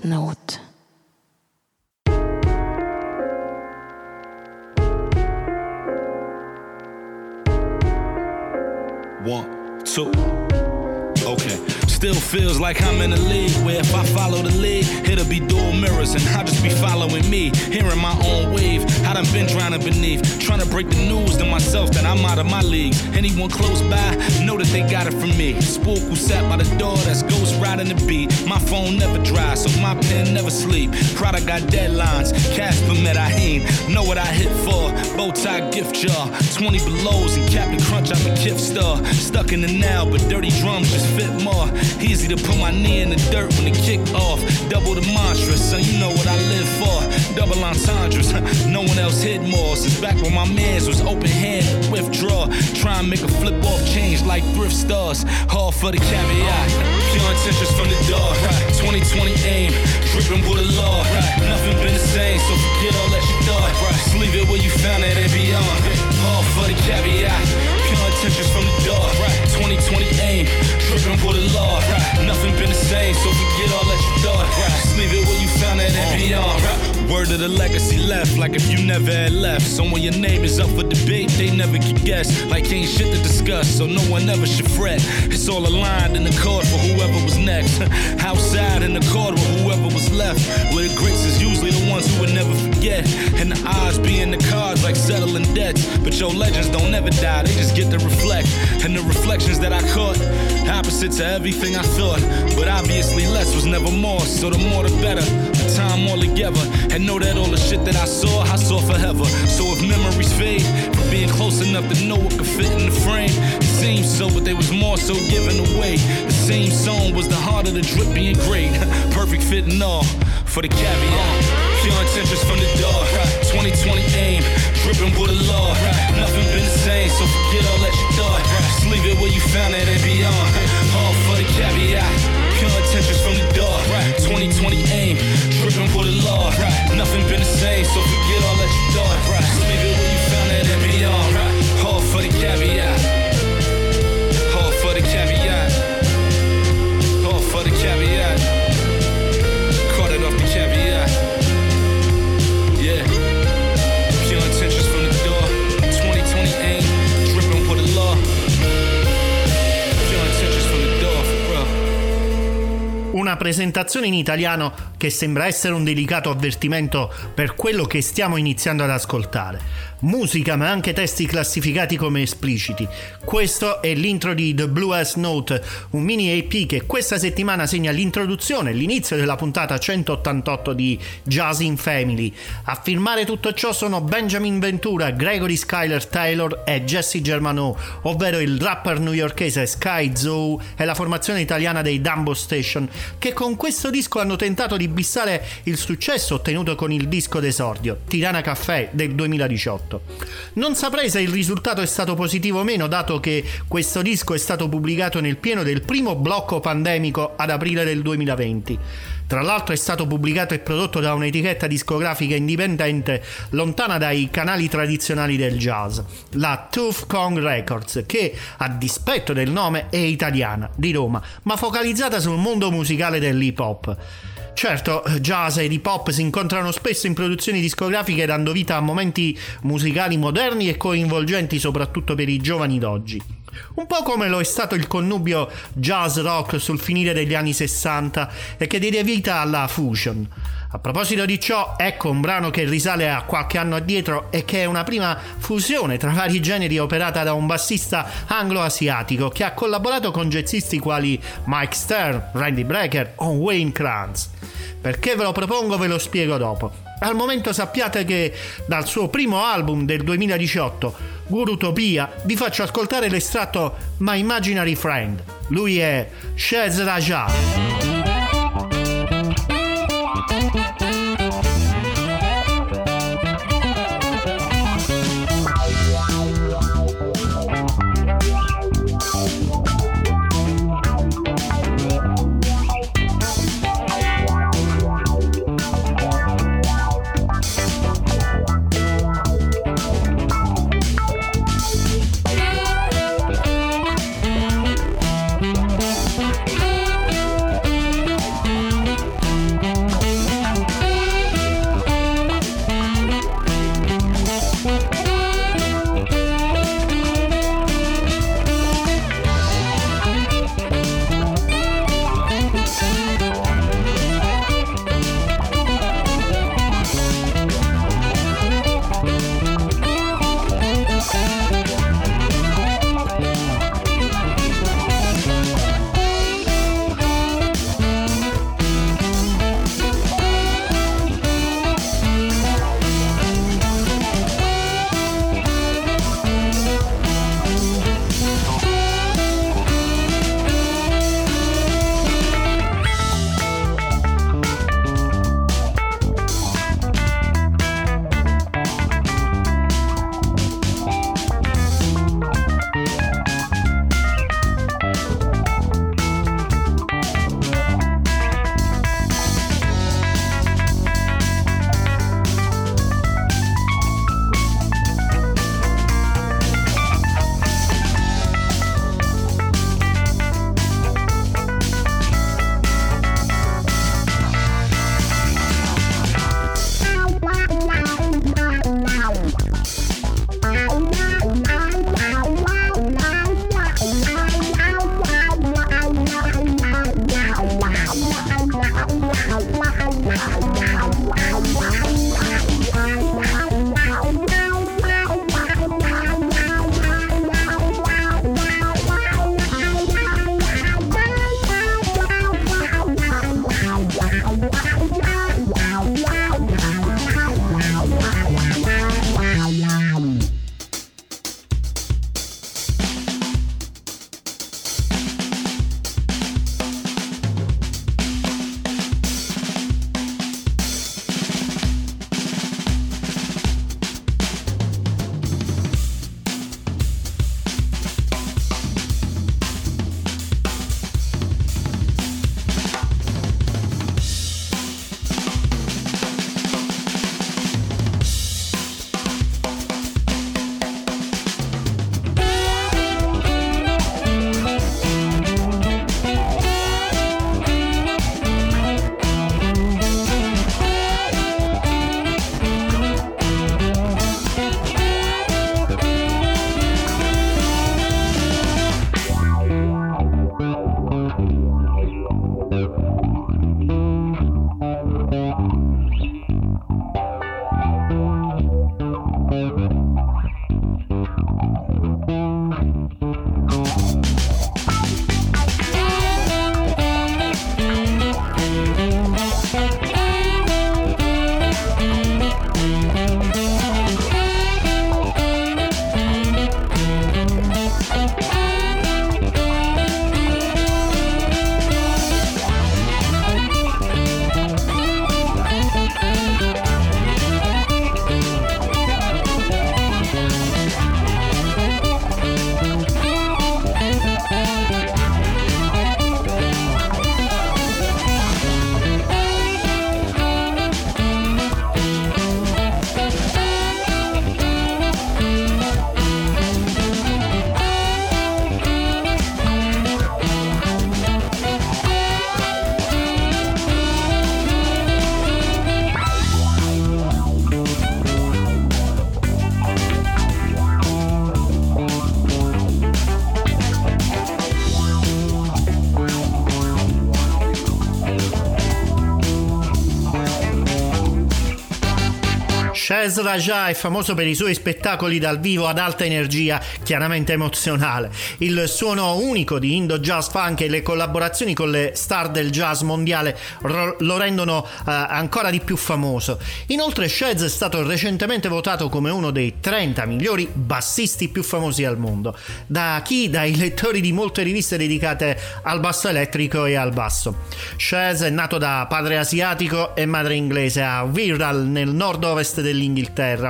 the feels like I'm in a league where if I follow the lead, it'll be dual mirrors and I'll just be following me, hearing my own wave. I done been drowning beneath, trying to break the news to myself that I'm out of my league. Anyone close by, know that they got it from me. Spook who sat by the door, that's ghost riding the beat. My phone never dries, so my pen never sleep. Product got deadlines, Casper Medaheen. Know what I hit for, bow tie gift jar. 20 belows and Captain Crunch out the gift store. Stuck in the now, but dirty drums just fit more. Easy to put my knee in the dirt when it kick off. Double the mantra, son, you know what I live for. Double entendres, no one else hit more. Since back when my mans was open hand, withdraw. Try and make a flip off change like thrift stores. All for the caveat. Pure intentions from the door. 2020 aim, dripping with the law. Nothing been the same, so forget all that you thought. Just leave it where you found it and beyond. All for the caveat. Pure intentions from the door. 2020 aim, dripping with the law. Nothing been the same, so forget all that you thought. Just leave it where you found it and beyond. Uh. Word of the legacy left, like if you never had left. So when your name is up for debate, they never can guess. Like ain't shit to discuss, so no one ever should fret. It's all aligned in the chord for whoever was next. Outside in the chord with whoever was left. Where the greats is usually the ones who would never forget. And the odds be in the cards like settling debts. But your legends don't never die, they just get to reflect. And the reflections that I caught, opposite to everything I thought. But obviously less was never more, so the more the better. Time all together. And know that all the shit that I saw, I saw forever. So if memories fade, from being close enough to know what could fit in the frame. It seems so, but they was more so given away. The same song was the heart of the drip being great. Perfect fit and all for the caveat. Pure intentions from the door. 2020 aim, dripping with the law. Nothing been the same, so forget all that you thought. Just leave it where you found it and beyond. All for the caveat. Pure intentions from the door. 2020 aim, with the law. Nothing been the same, so forget all that you thought. Just leave it where you found it and beyond. All for the caveat. All for the caveat. All for the caveat. Caught it off the caveat. Yeah. Pure intentions from the door. 2020 aim, dripping with the law. Pure intentions from the door, for real. Una presentazione in italiano che sembra essere un delicato avvertimento per quello che stiamo iniziando ad ascoltare. Musica ma anche testi classificati come espliciti. Questo è l'intro di The Blue Ass Note, un mini EP che questa settimana segna l'introduzione, l'inizio della puntata 188 di Jazz in Family. A firmare tutto ciò sono Benjamin Ventura, Gregory Skyler Taylor e Jesse Germano, ovvero il rapper newyorkese Sky Zoo e la formazione italiana dei Dumbo Station, che con questo disco hanno tentato di bissare il successo ottenuto con il disco d'esordio, Tirana Caffè del 2018. Non saprei se il risultato è stato positivo o meno, dato che questo disco è stato pubblicato nel pieno del primo blocco pandemico ad aprile del 2020. Tra l'altro è stato pubblicato e prodotto da un'etichetta discografica indipendente lontana dai canali tradizionali del jazz, la Tooth Kong Records, che a dispetto del nome è italiana, di Roma, ma focalizzata sul mondo musicale dell'hip hop. Certo, jazz ed hip hop si incontrano spesso in produzioni discografiche dando vita a momenti musicali moderni e coinvolgenti soprattutto per i giovani d'oggi. Un po' come lo è stato il connubio jazz rock sul finire degli anni 60 e che diede vita alla fusion. A proposito di ciò, ecco un brano che risale a qualche anno addietro e che è una prima fusione tra vari generi operata da un bassista anglo-asiatico che ha collaborato con jazzisti quali Mike Stern, Randy Brecker o Wayne Kranz. Perché ve lo propongo ve lo spiego dopo. Al momento sappiate che dal suo primo album del 2018, Gurutopia, vi faccio ascoltare l'estratto My Imaginary Friend. Lui è Shez Raja. Fez Raja è famoso per i suoi spettacoli dal vivo ad alta energia, chiaramente emozionale. Il suono unico di Indo Jazz Funk e le collaborazioni con le star del jazz mondiale lo rendono uh, ancora di più famoso. Inoltre Shaz è stato recentemente votato come uno dei 30 migliori bassisti più famosi al mondo. Da chi? Dai lettori di molte riviste dedicate al basso elettrico e al basso. Shaz è nato da padre asiatico e madre inglese a Wirral nel nord-ovest dell'Inghilterra,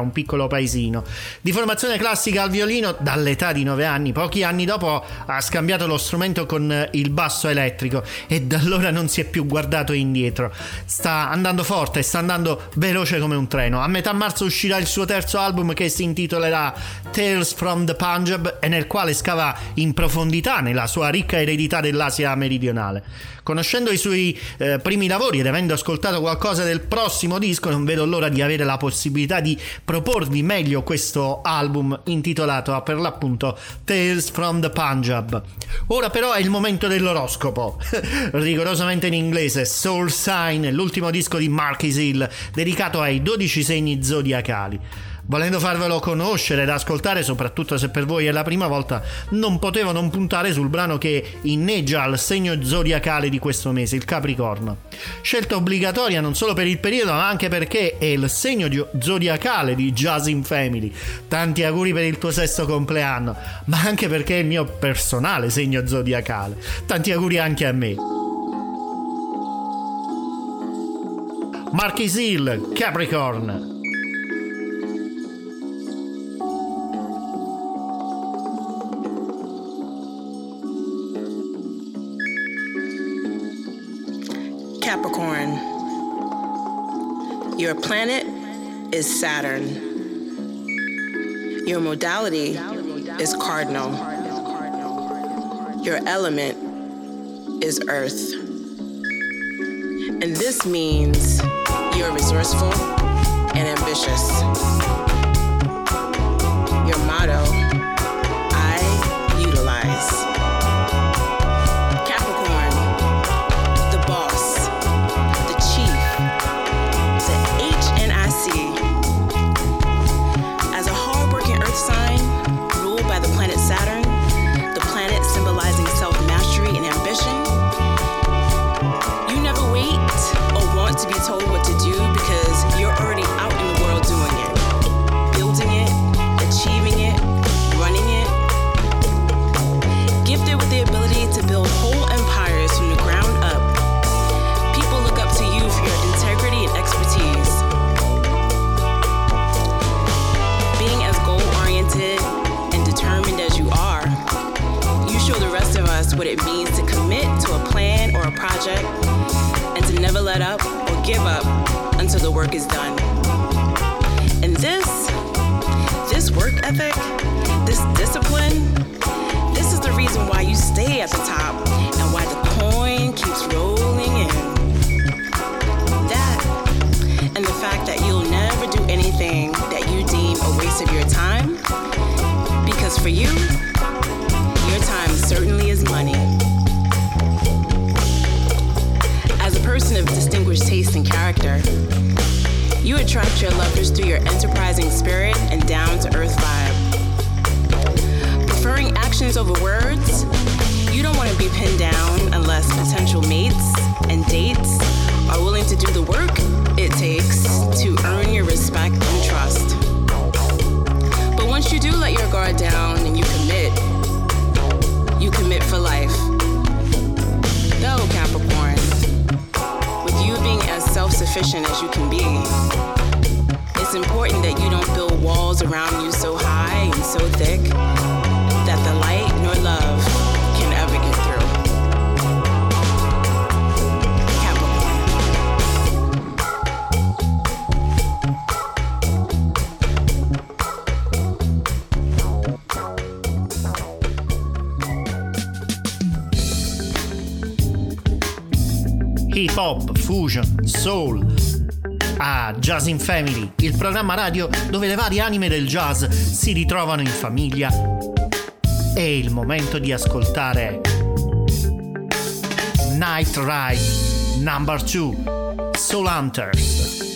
un piccolo paesino. Di formazione classica al violino, dall'età di 9 anni, pochi anni dopo ha scambiato lo strumento con il basso elettrico e da allora non si è più guardato indietro. Sta andando forte, sta andando veloce come un treno. A metà marzo uscirà il suo terzo album che si intitolerà Tales from the Punjab e nel quale scava in profondità nella sua ricca eredità dell'Asia meridionale. Conoscendo i suoi eh, primi lavori ed avendo ascoltato qualcosa del prossimo disco, non vedo l'ora di avere la possibilità di proporvi meglio questo album intitolato per l'appunto Tales from the Punjab. Ora però è il momento dell'oroscopo, rigorosamente in inglese, Soul Sign, l'ultimo disco di Marquis Hill dedicato ai 12 segni zodiacali. Volendo farvelo conoscere ed ascoltare, soprattutto se per voi è la prima volta, non potevo non puntare sul brano che inneggia al segno zodiacale di questo mese, il Capricorno. Scelta obbligatoria non solo per il periodo, ma anche perché è il segno zodiacale di Jazz in Family. Tanti auguri per il tuo sesto compleanno, ma anche perché è il mio personale segno zodiacale. Tanti auguri anche a me. Marquis Hill, Capricorn. Capricorn. Your planet is Saturn. Your modality is cardinal. Your element is earth. And this means you're resourceful and ambitious. Your motto efficient as you can be. It's important that you don't build walls around you so high and so thick that the light nor love can ever get through. Hip hop, fusion, soul, a Jazz in Family, il programma radio dove le varie anime del jazz si ritrovano in famiglia. È il momento di ascoltare Night Ride Number 2 Soul Hunters.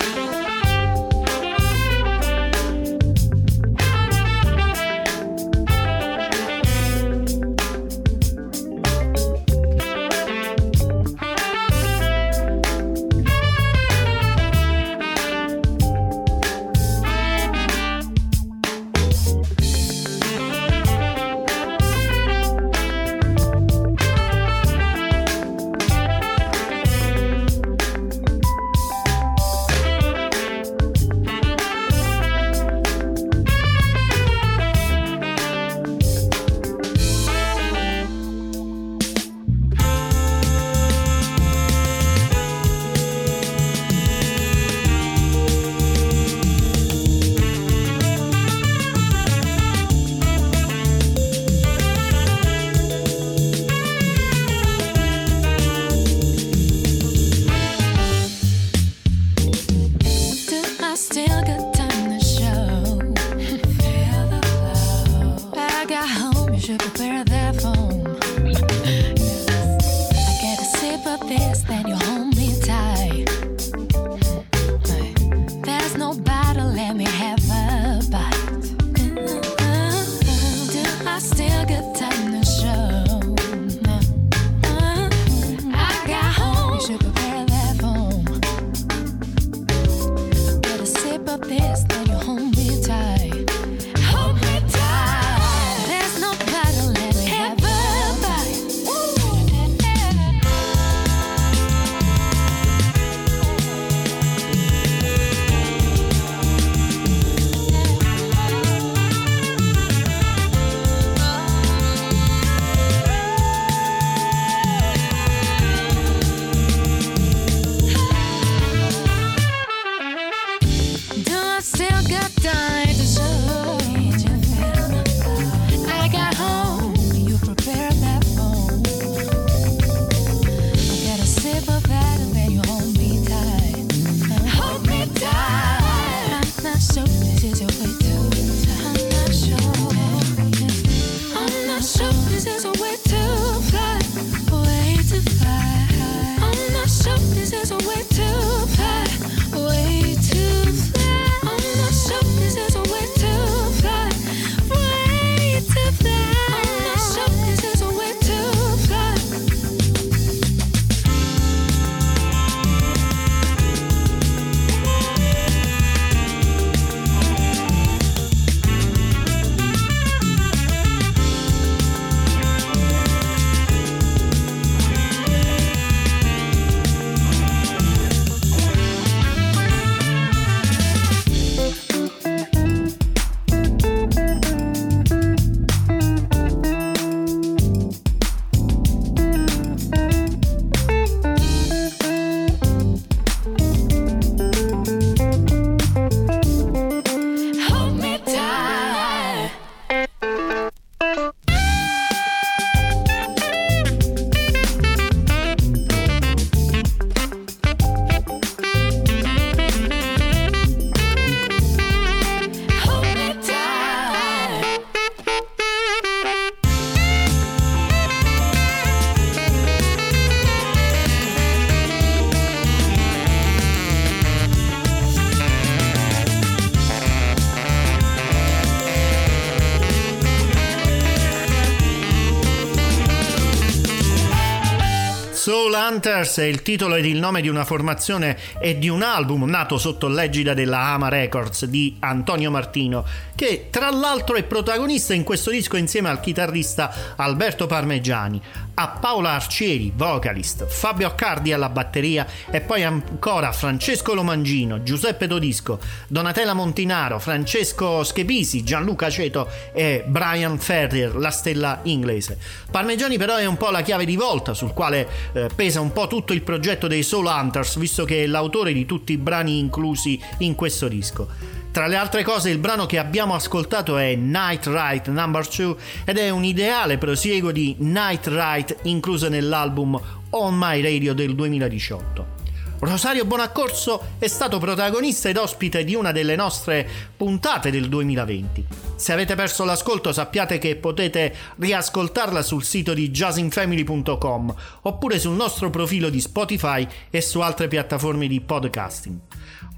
Hunters è il titolo ed il nome di una formazione e di un album nato sotto l'egida della Ama Records di Antonio Martino, che tra l'altro è protagonista in questo disco insieme al chitarrista Alberto Parmegiani, a Paola Arcieri, vocalist, Fabio Accardi alla batteria e poi ancora Francesco Lomangino, Giuseppe Todisco, Donatella Montinaro, Francesco Schepisi, Gianluca Ceto e Brian Ferrier, la stella inglese. Parmegiani però è un po' la chiave di volta sul quale eh, pesa un po' tutto il progetto dei Soul Hunters, visto che è l'autore di tutti i brani inclusi in questo disco. Tra le altre cose il brano che abbiamo ascoltato è Night Ride Number 2 ed è un ideale prosieguo di Night Ride incluso nell'album On My Radio del 2018. Rosario Bonaccorso è stato protagonista ed ospite di una delle nostre puntate del 2020. Se avete perso l'ascolto sappiate che potete riascoltarla sul sito di jazzinfamily.com oppure sul nostro profilo di Spotify e su altre piattaforme di podcasting.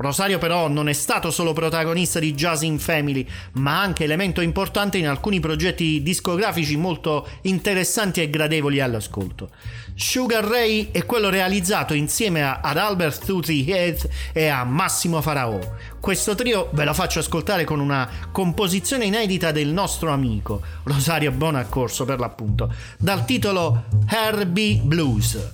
Rosario però non è stato solo protagonista di Jazz in Family, ma anche elemento importante in alcuni progetti discografici molto interessanti e gradevoli all'ascolto. Sugar Ray è quello realizzato insieme ad Albert Thuty Heath e a Massimo Farao. Questo trio ve lo faccio ascoltare con una composizione inedita del nostro amico Rosario Bonaccorso per l'appunto, dal titolo Herbie Blues.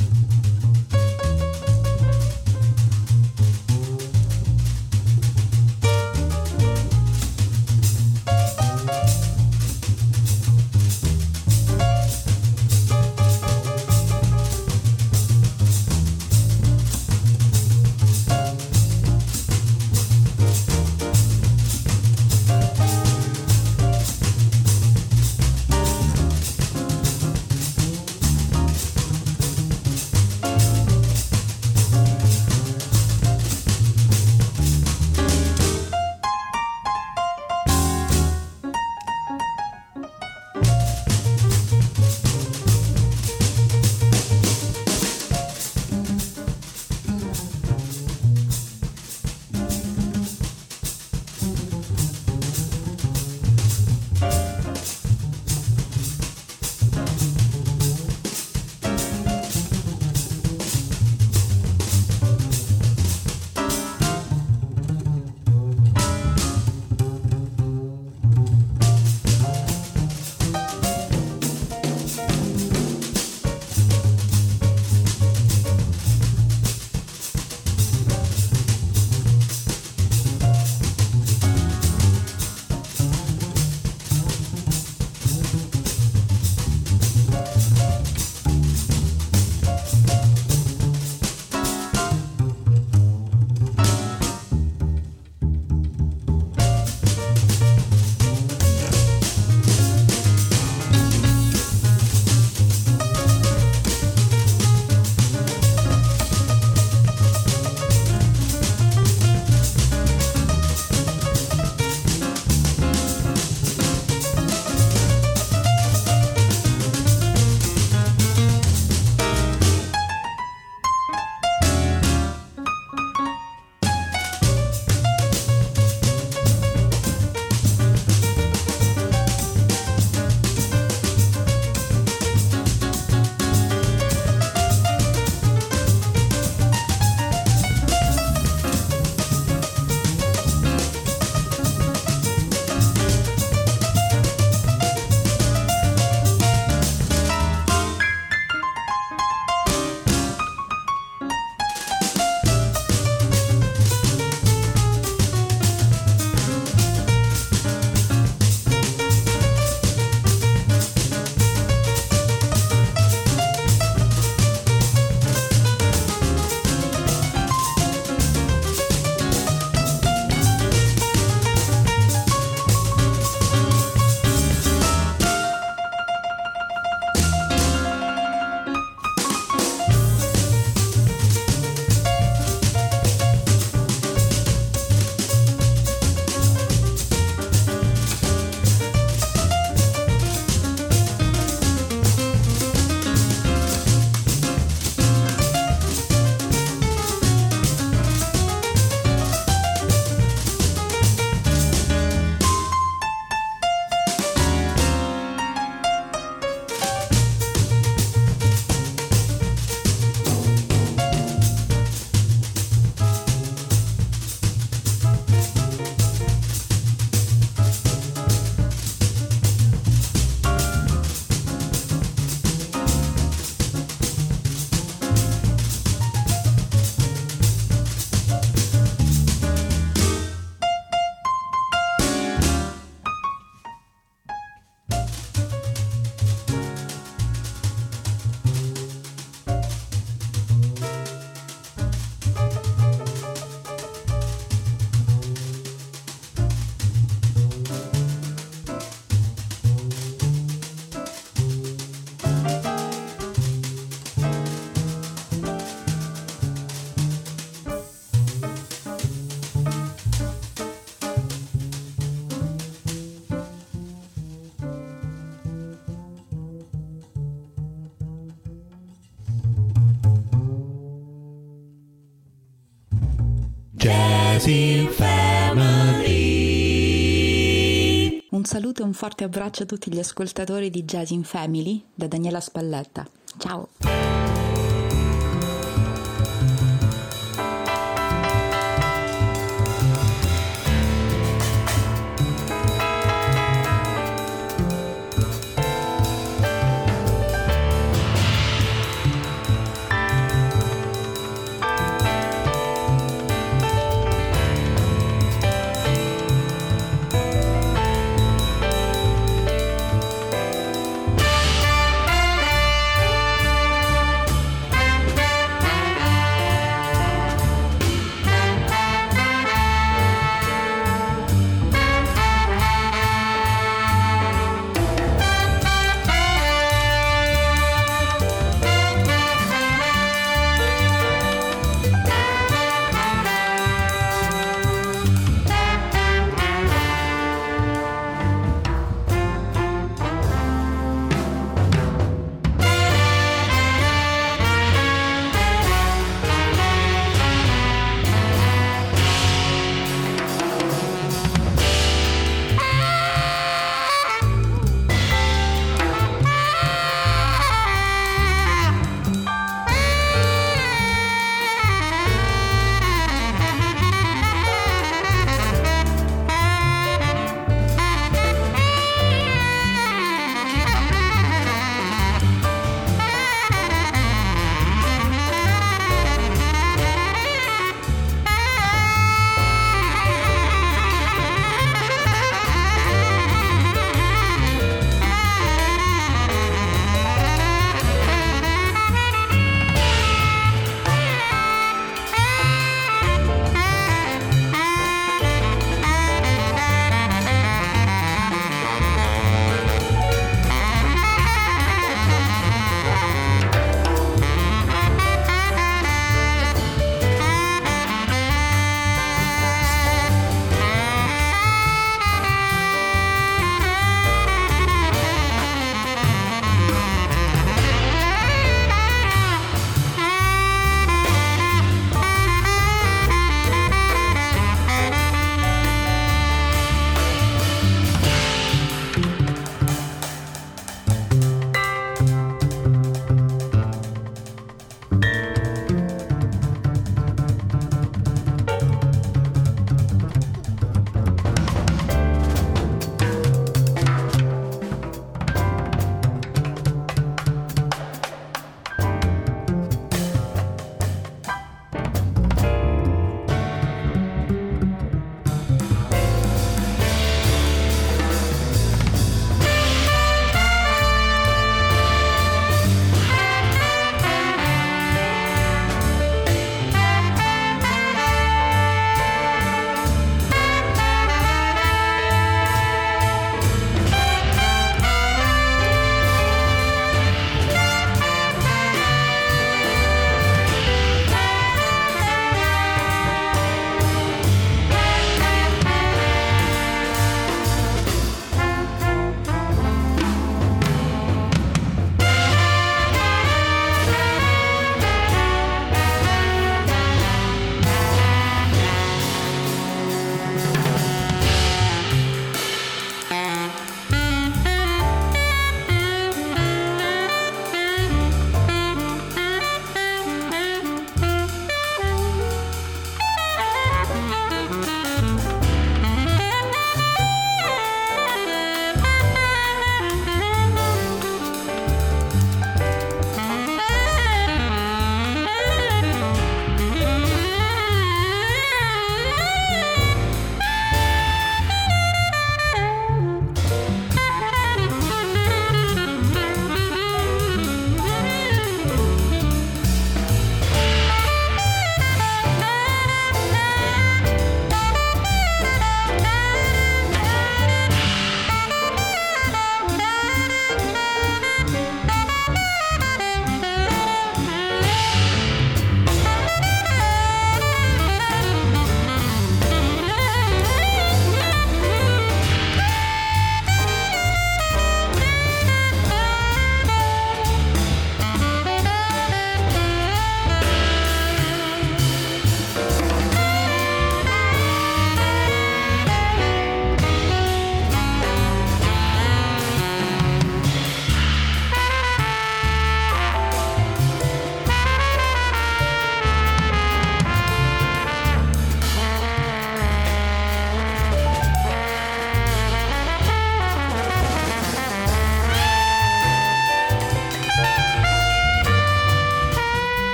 In Family. Un saluto e un forte abbraccio a tutti gli ascoltatori di Jazz in Family da Daniela Spalletta. Ciao!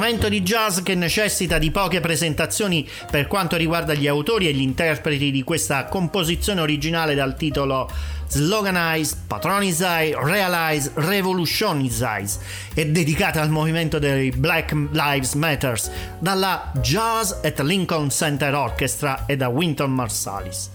Momento di jazz che necessita di poche presentazioni per quanto riguarda gli autori e gli interpreti di questa composizione originale dal titolo Sloganize, Patronize, Realize, Revolutionize è dedicata al movimento dei Black Lives Matters dalla Jazz at Lincoln Center Orchestra e da Winton Marsalis.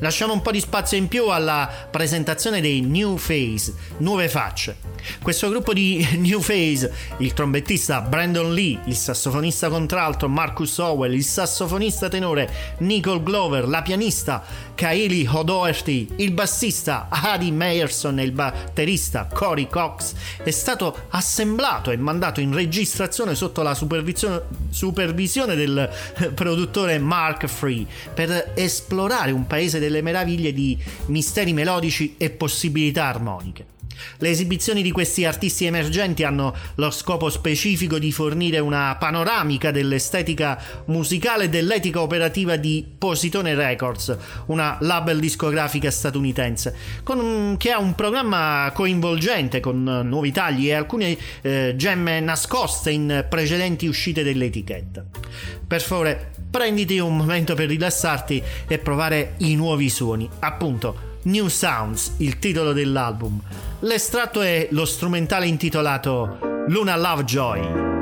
Lasciamo un po' di spazio in più alla presentazione dei New Phase, nuove facce. Questo gruppo di New Phase, il trombettista Brandon Lee, il sassofonista contralto Marcus Howell, il sassofonista tenore Nicole Glover, la pianista Kylie O'Doherty, il bassista Adi Meyerson e il batterista Cory Cox, è stato assemblato e mandato in registrazione sotto la supervisione, del produttore Mark Free per esplorare un paese del delle meraviglie di misteri melodici e possibilità armoniche. Le esibizioni di questi artisti emergenti hanno lo scopo specifico di fornire una panoramica dell'estetica musicale e dell'etica operativa di Positone Records, una label discografica statunitense, con, che ha un programma coinvolgente con nuovi tagli e alcune eh, gemme nascoste in precedenti uscite dell'etichetta. Per favore, prenditi un momento per rilassarti e provare i nuovi suoni. Appunto, New Sounds, il titolo dell'album. L'estratto è lo strumentale intitolato Luna Lovejoy.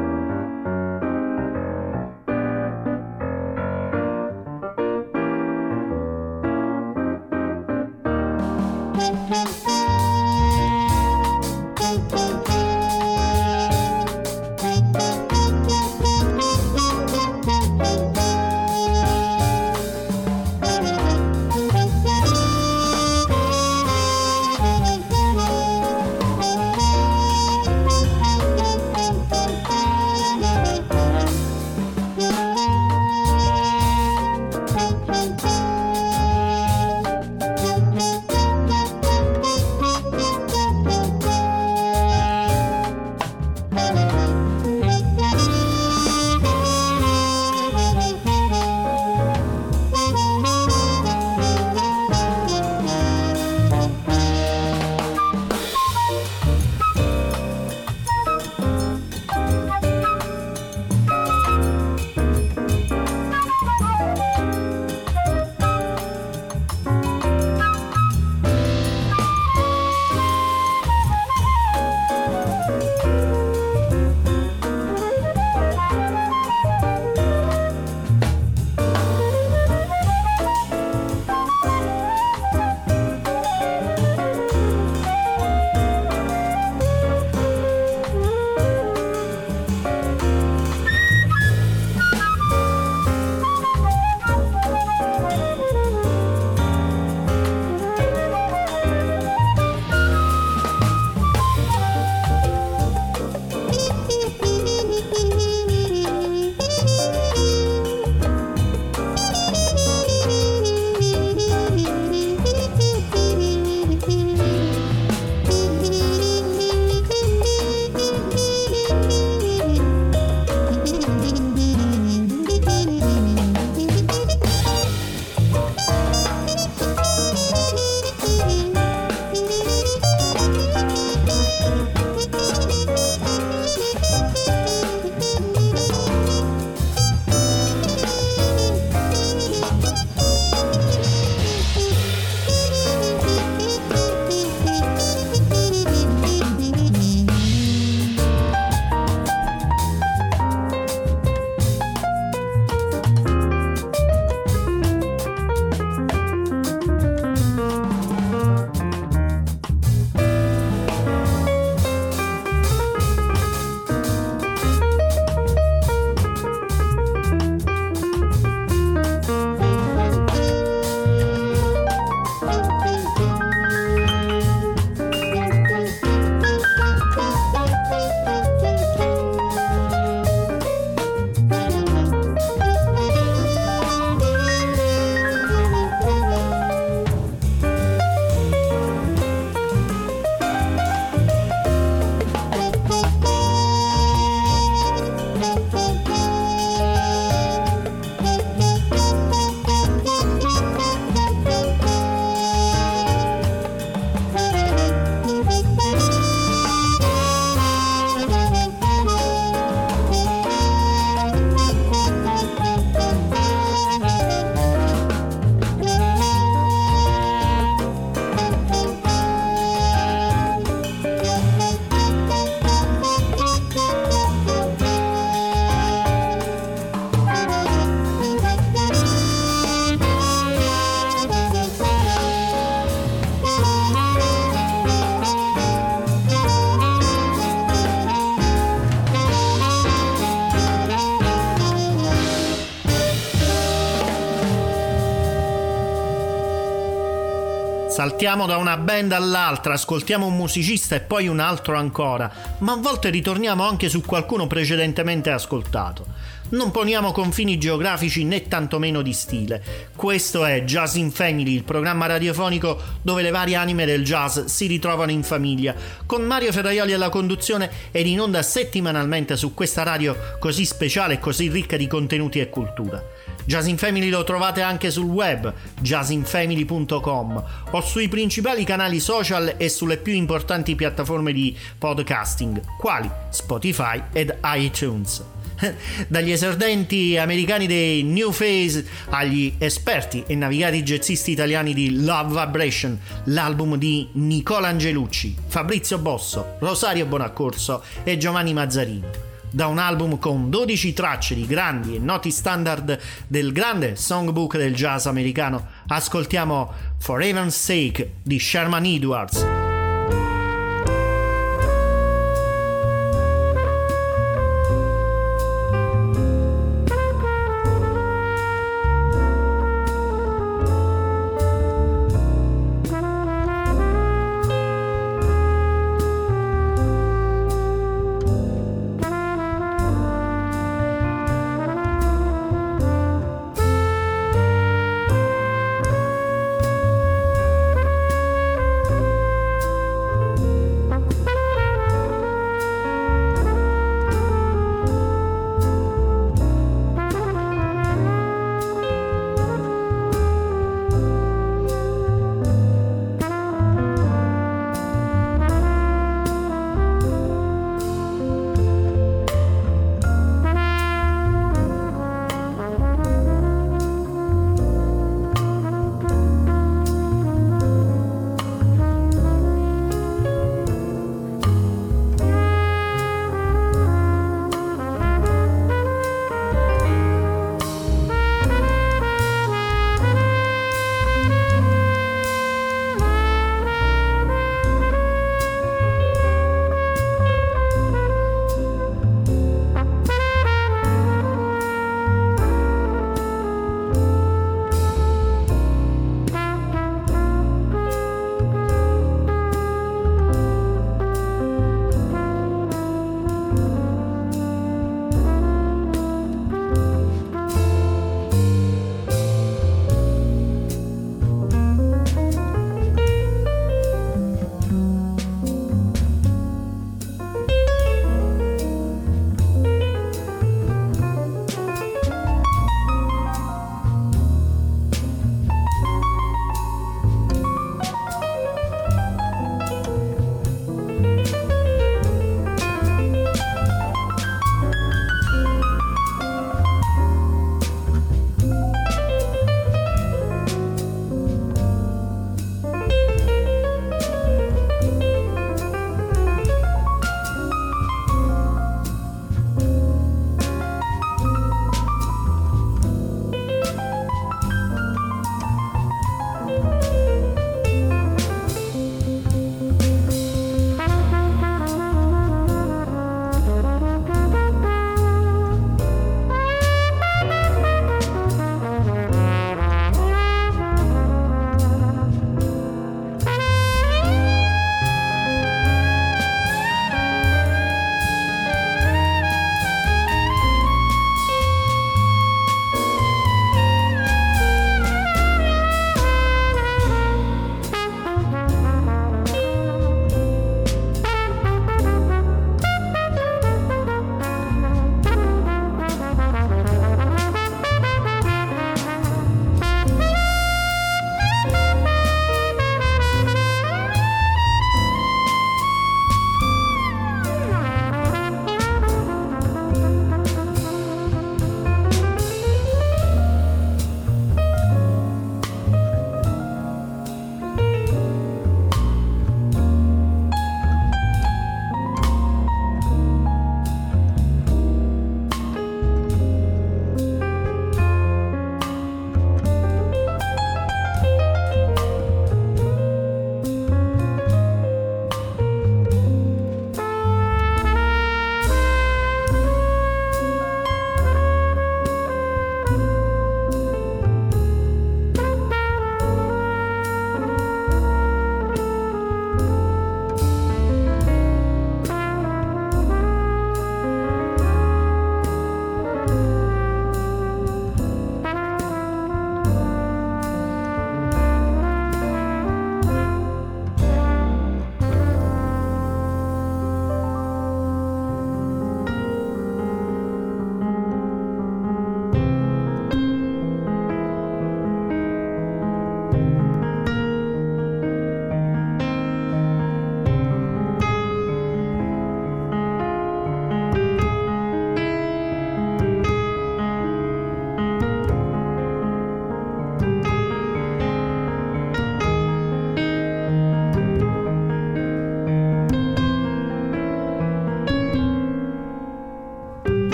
Saltiamo da una band all'altra, ascoltiamo un musicista e poi un altro ancora, ma a volte ritorniamo anche su qualcuno precedentemente ascoltato. Non poniamo confini geografici né tantomeno di stile. Questo è Jazz in Family, il programma radiofonico dove le varie anime del jazz si ritrovano in famiglia, con Mario Ferraioli alla conduzione ed in onda settimanalmente su questa radio così speciale e così ricca di contenuti e cultura. Jazz in Family lo trovate anche sul web jazzinfamily.com o sui principali canali social e sulle più importanti piattaforme di podcasting, quali Spotify ed iTunes. Dagli esordenti americani dei New Phase agli esperti e navigati jazzisti italiani di Love Vibration, l'album di Nicola Angelucci, Fabrizio Bosso, Rosario Bonaccorso e Giovanni Mazzarini da un album con 12 tracce di grandi e noti standard del grande songbook del jazz americano, ascoltiamo For Heaven's Sake di Sherman Edwards.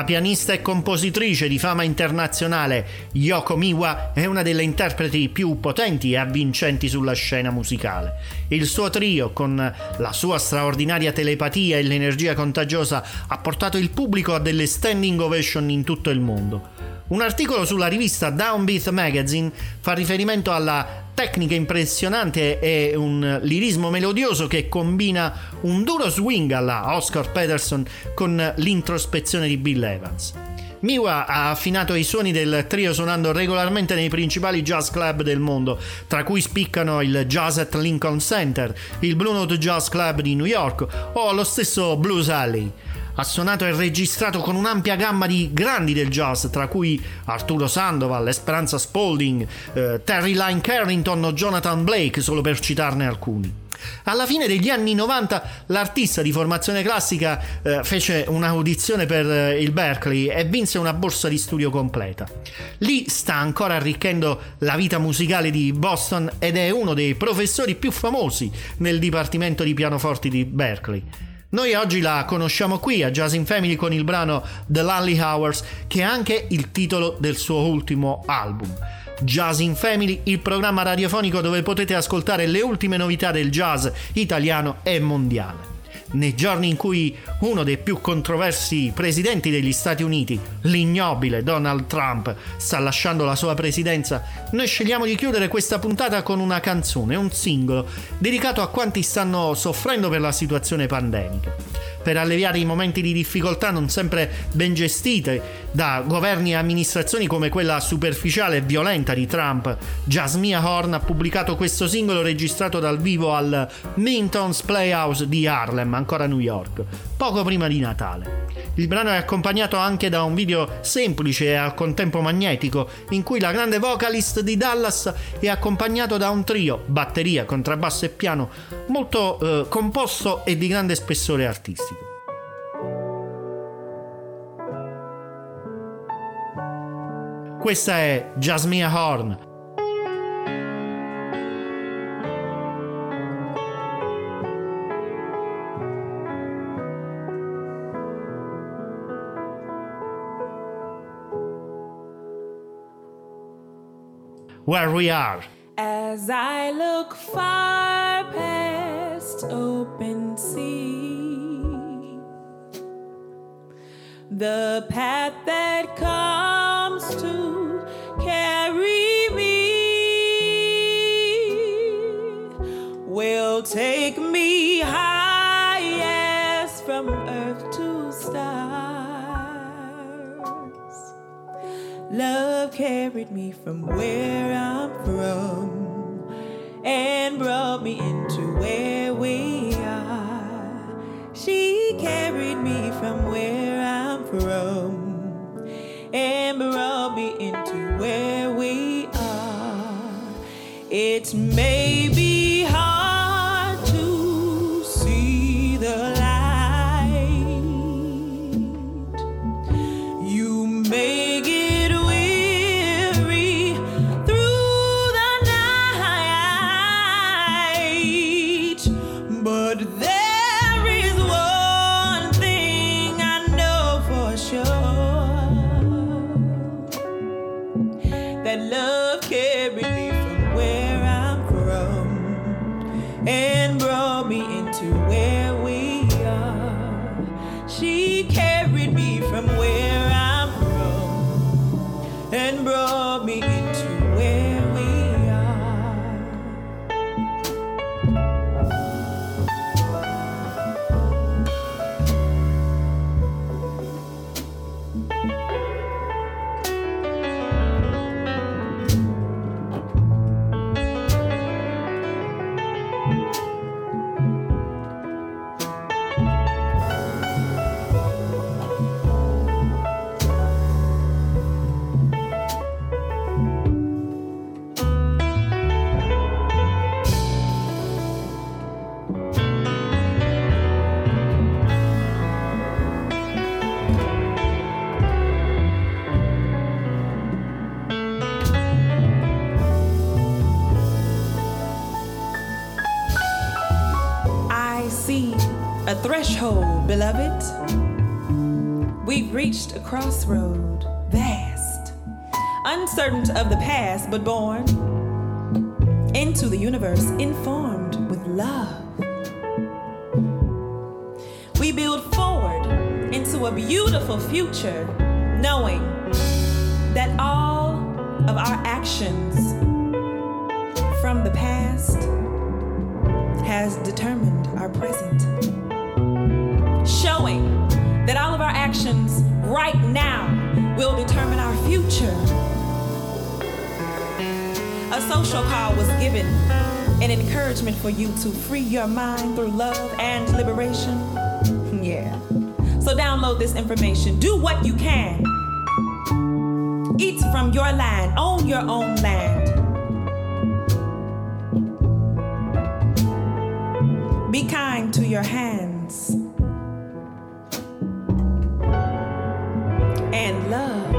La pianista e compositrice di fama internazionale Yoko Miwa è una delle interpreti più potenti e avvincenti sulla scena musicale. Il suo trio, con la sua straordinaria telepatia e l'energia contagiosa, ha portato il pubblico a delle standing ovation in tutto il mondo. Un articolo sulla rivista Downbeat Magazine fa riferimento alla tecnica impressionante e un lirismo melodioso che combina un duro swing alla Oscar Peterson con l'introspezione di Bill Evans. Miwa ha affinato i suoni del trio suonando regolarmente nei principali jazz club del mondo, tra cui spiccano il Jazz at Lincoln Center, il Blue Note Jazz Club di New York o lo stesso Blues Alley. Ha suonato e registrato con un'ampia gamma di grandi del jazz, tra cui Arturo Sandoval, Esperanza Spalding, eh, Terry Lyne Carrington o Jonathan Blake, solo per citarne alcuni. Alla fine degli anni 90 l'artista di formazione classica eh, fece un'audizione per eh, il Berkeley e vinse una borsa di studio completa. Lì sta ancora arricchendo la vita musicale di Boston ed è uno dei professori più famosi nel dipartimento di pianoforti di Berkeley. Noi oggi la conosciamo qui a Jazz in Family con il brano The Lonely Hours, che è anche il titolo del suo ultimo album. Jazz in Family, il programma radiofonico dove potete ascoltare le ultime novità del jazz italiano e mondiale nei giorni in cui uno dei più controversi presidenti degli Stati Uniti, l'ignobile Donald Trump, sta lasciando la sua presidenza, noi scegliamo di chiudere questa puntata con una canzone, un singolo, dedicato a quanti stanno soffrendo per la situazione pandemica per alleviare i momenti di difficoltà non sempre ben gestite da governi e amministrazioni come quella superficiale e violenta di Trump, Jasmine Horn ha pubblicato questo singolo registrato dal vivo al Minton's Playhouse di Harlem, ancora New York, poco prima di Natale. Il brano è accompagnato anche da un video semplice e al contempo magnetico, in cui la grande vocalist di Dallas è accompagnato da un trio, batteria, contrabbasso e piano, molto eh, composto e di grande spessore artistico. Questa è Jasmine Horn where we are. As I look far past open sea, the path that comes to carry me will take me Love carried me from where I'm from and brought me into where we are. She carried me from where I'm from and brought me into where we are. It may beloved, We've reached a crossroad, vast, uncertain of the past, but born into the universe, informed with love. We build forward into a beautiful future, knowing that all of our actions from the past has determined our present. Showing that all of our actions right now will determine our future. A social call was given, an encouragement for you to free your mind through love and liberation. Yeah. So download this information. Do what you can. Eat from your land, own your own land. Be kind to your hands. Love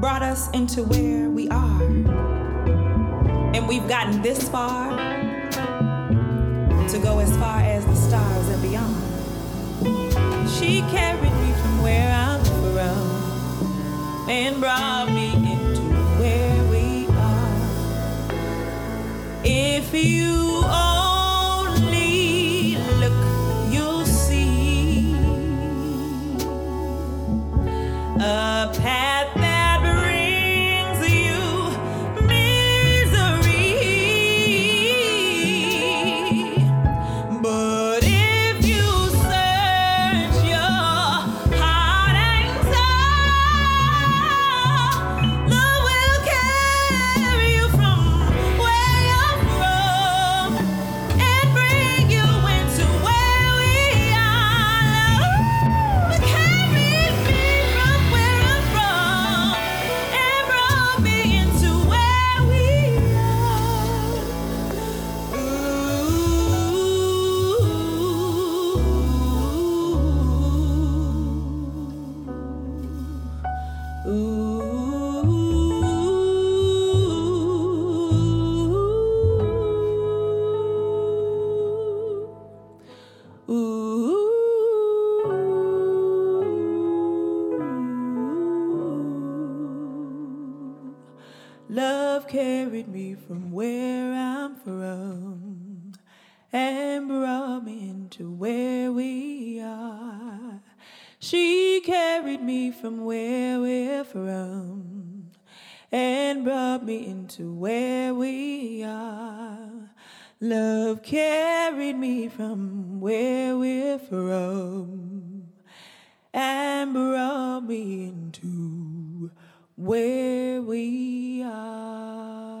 brought us into where we are. And we've gotten this far to go as far as the stars and beyond. She carried me from where I'm from and brought me into where we are. If you only from where I'm from and brought me into where we are. She carried me from where we're from and brought me into where we are. Love carried me from where we're from and brought me into where we are.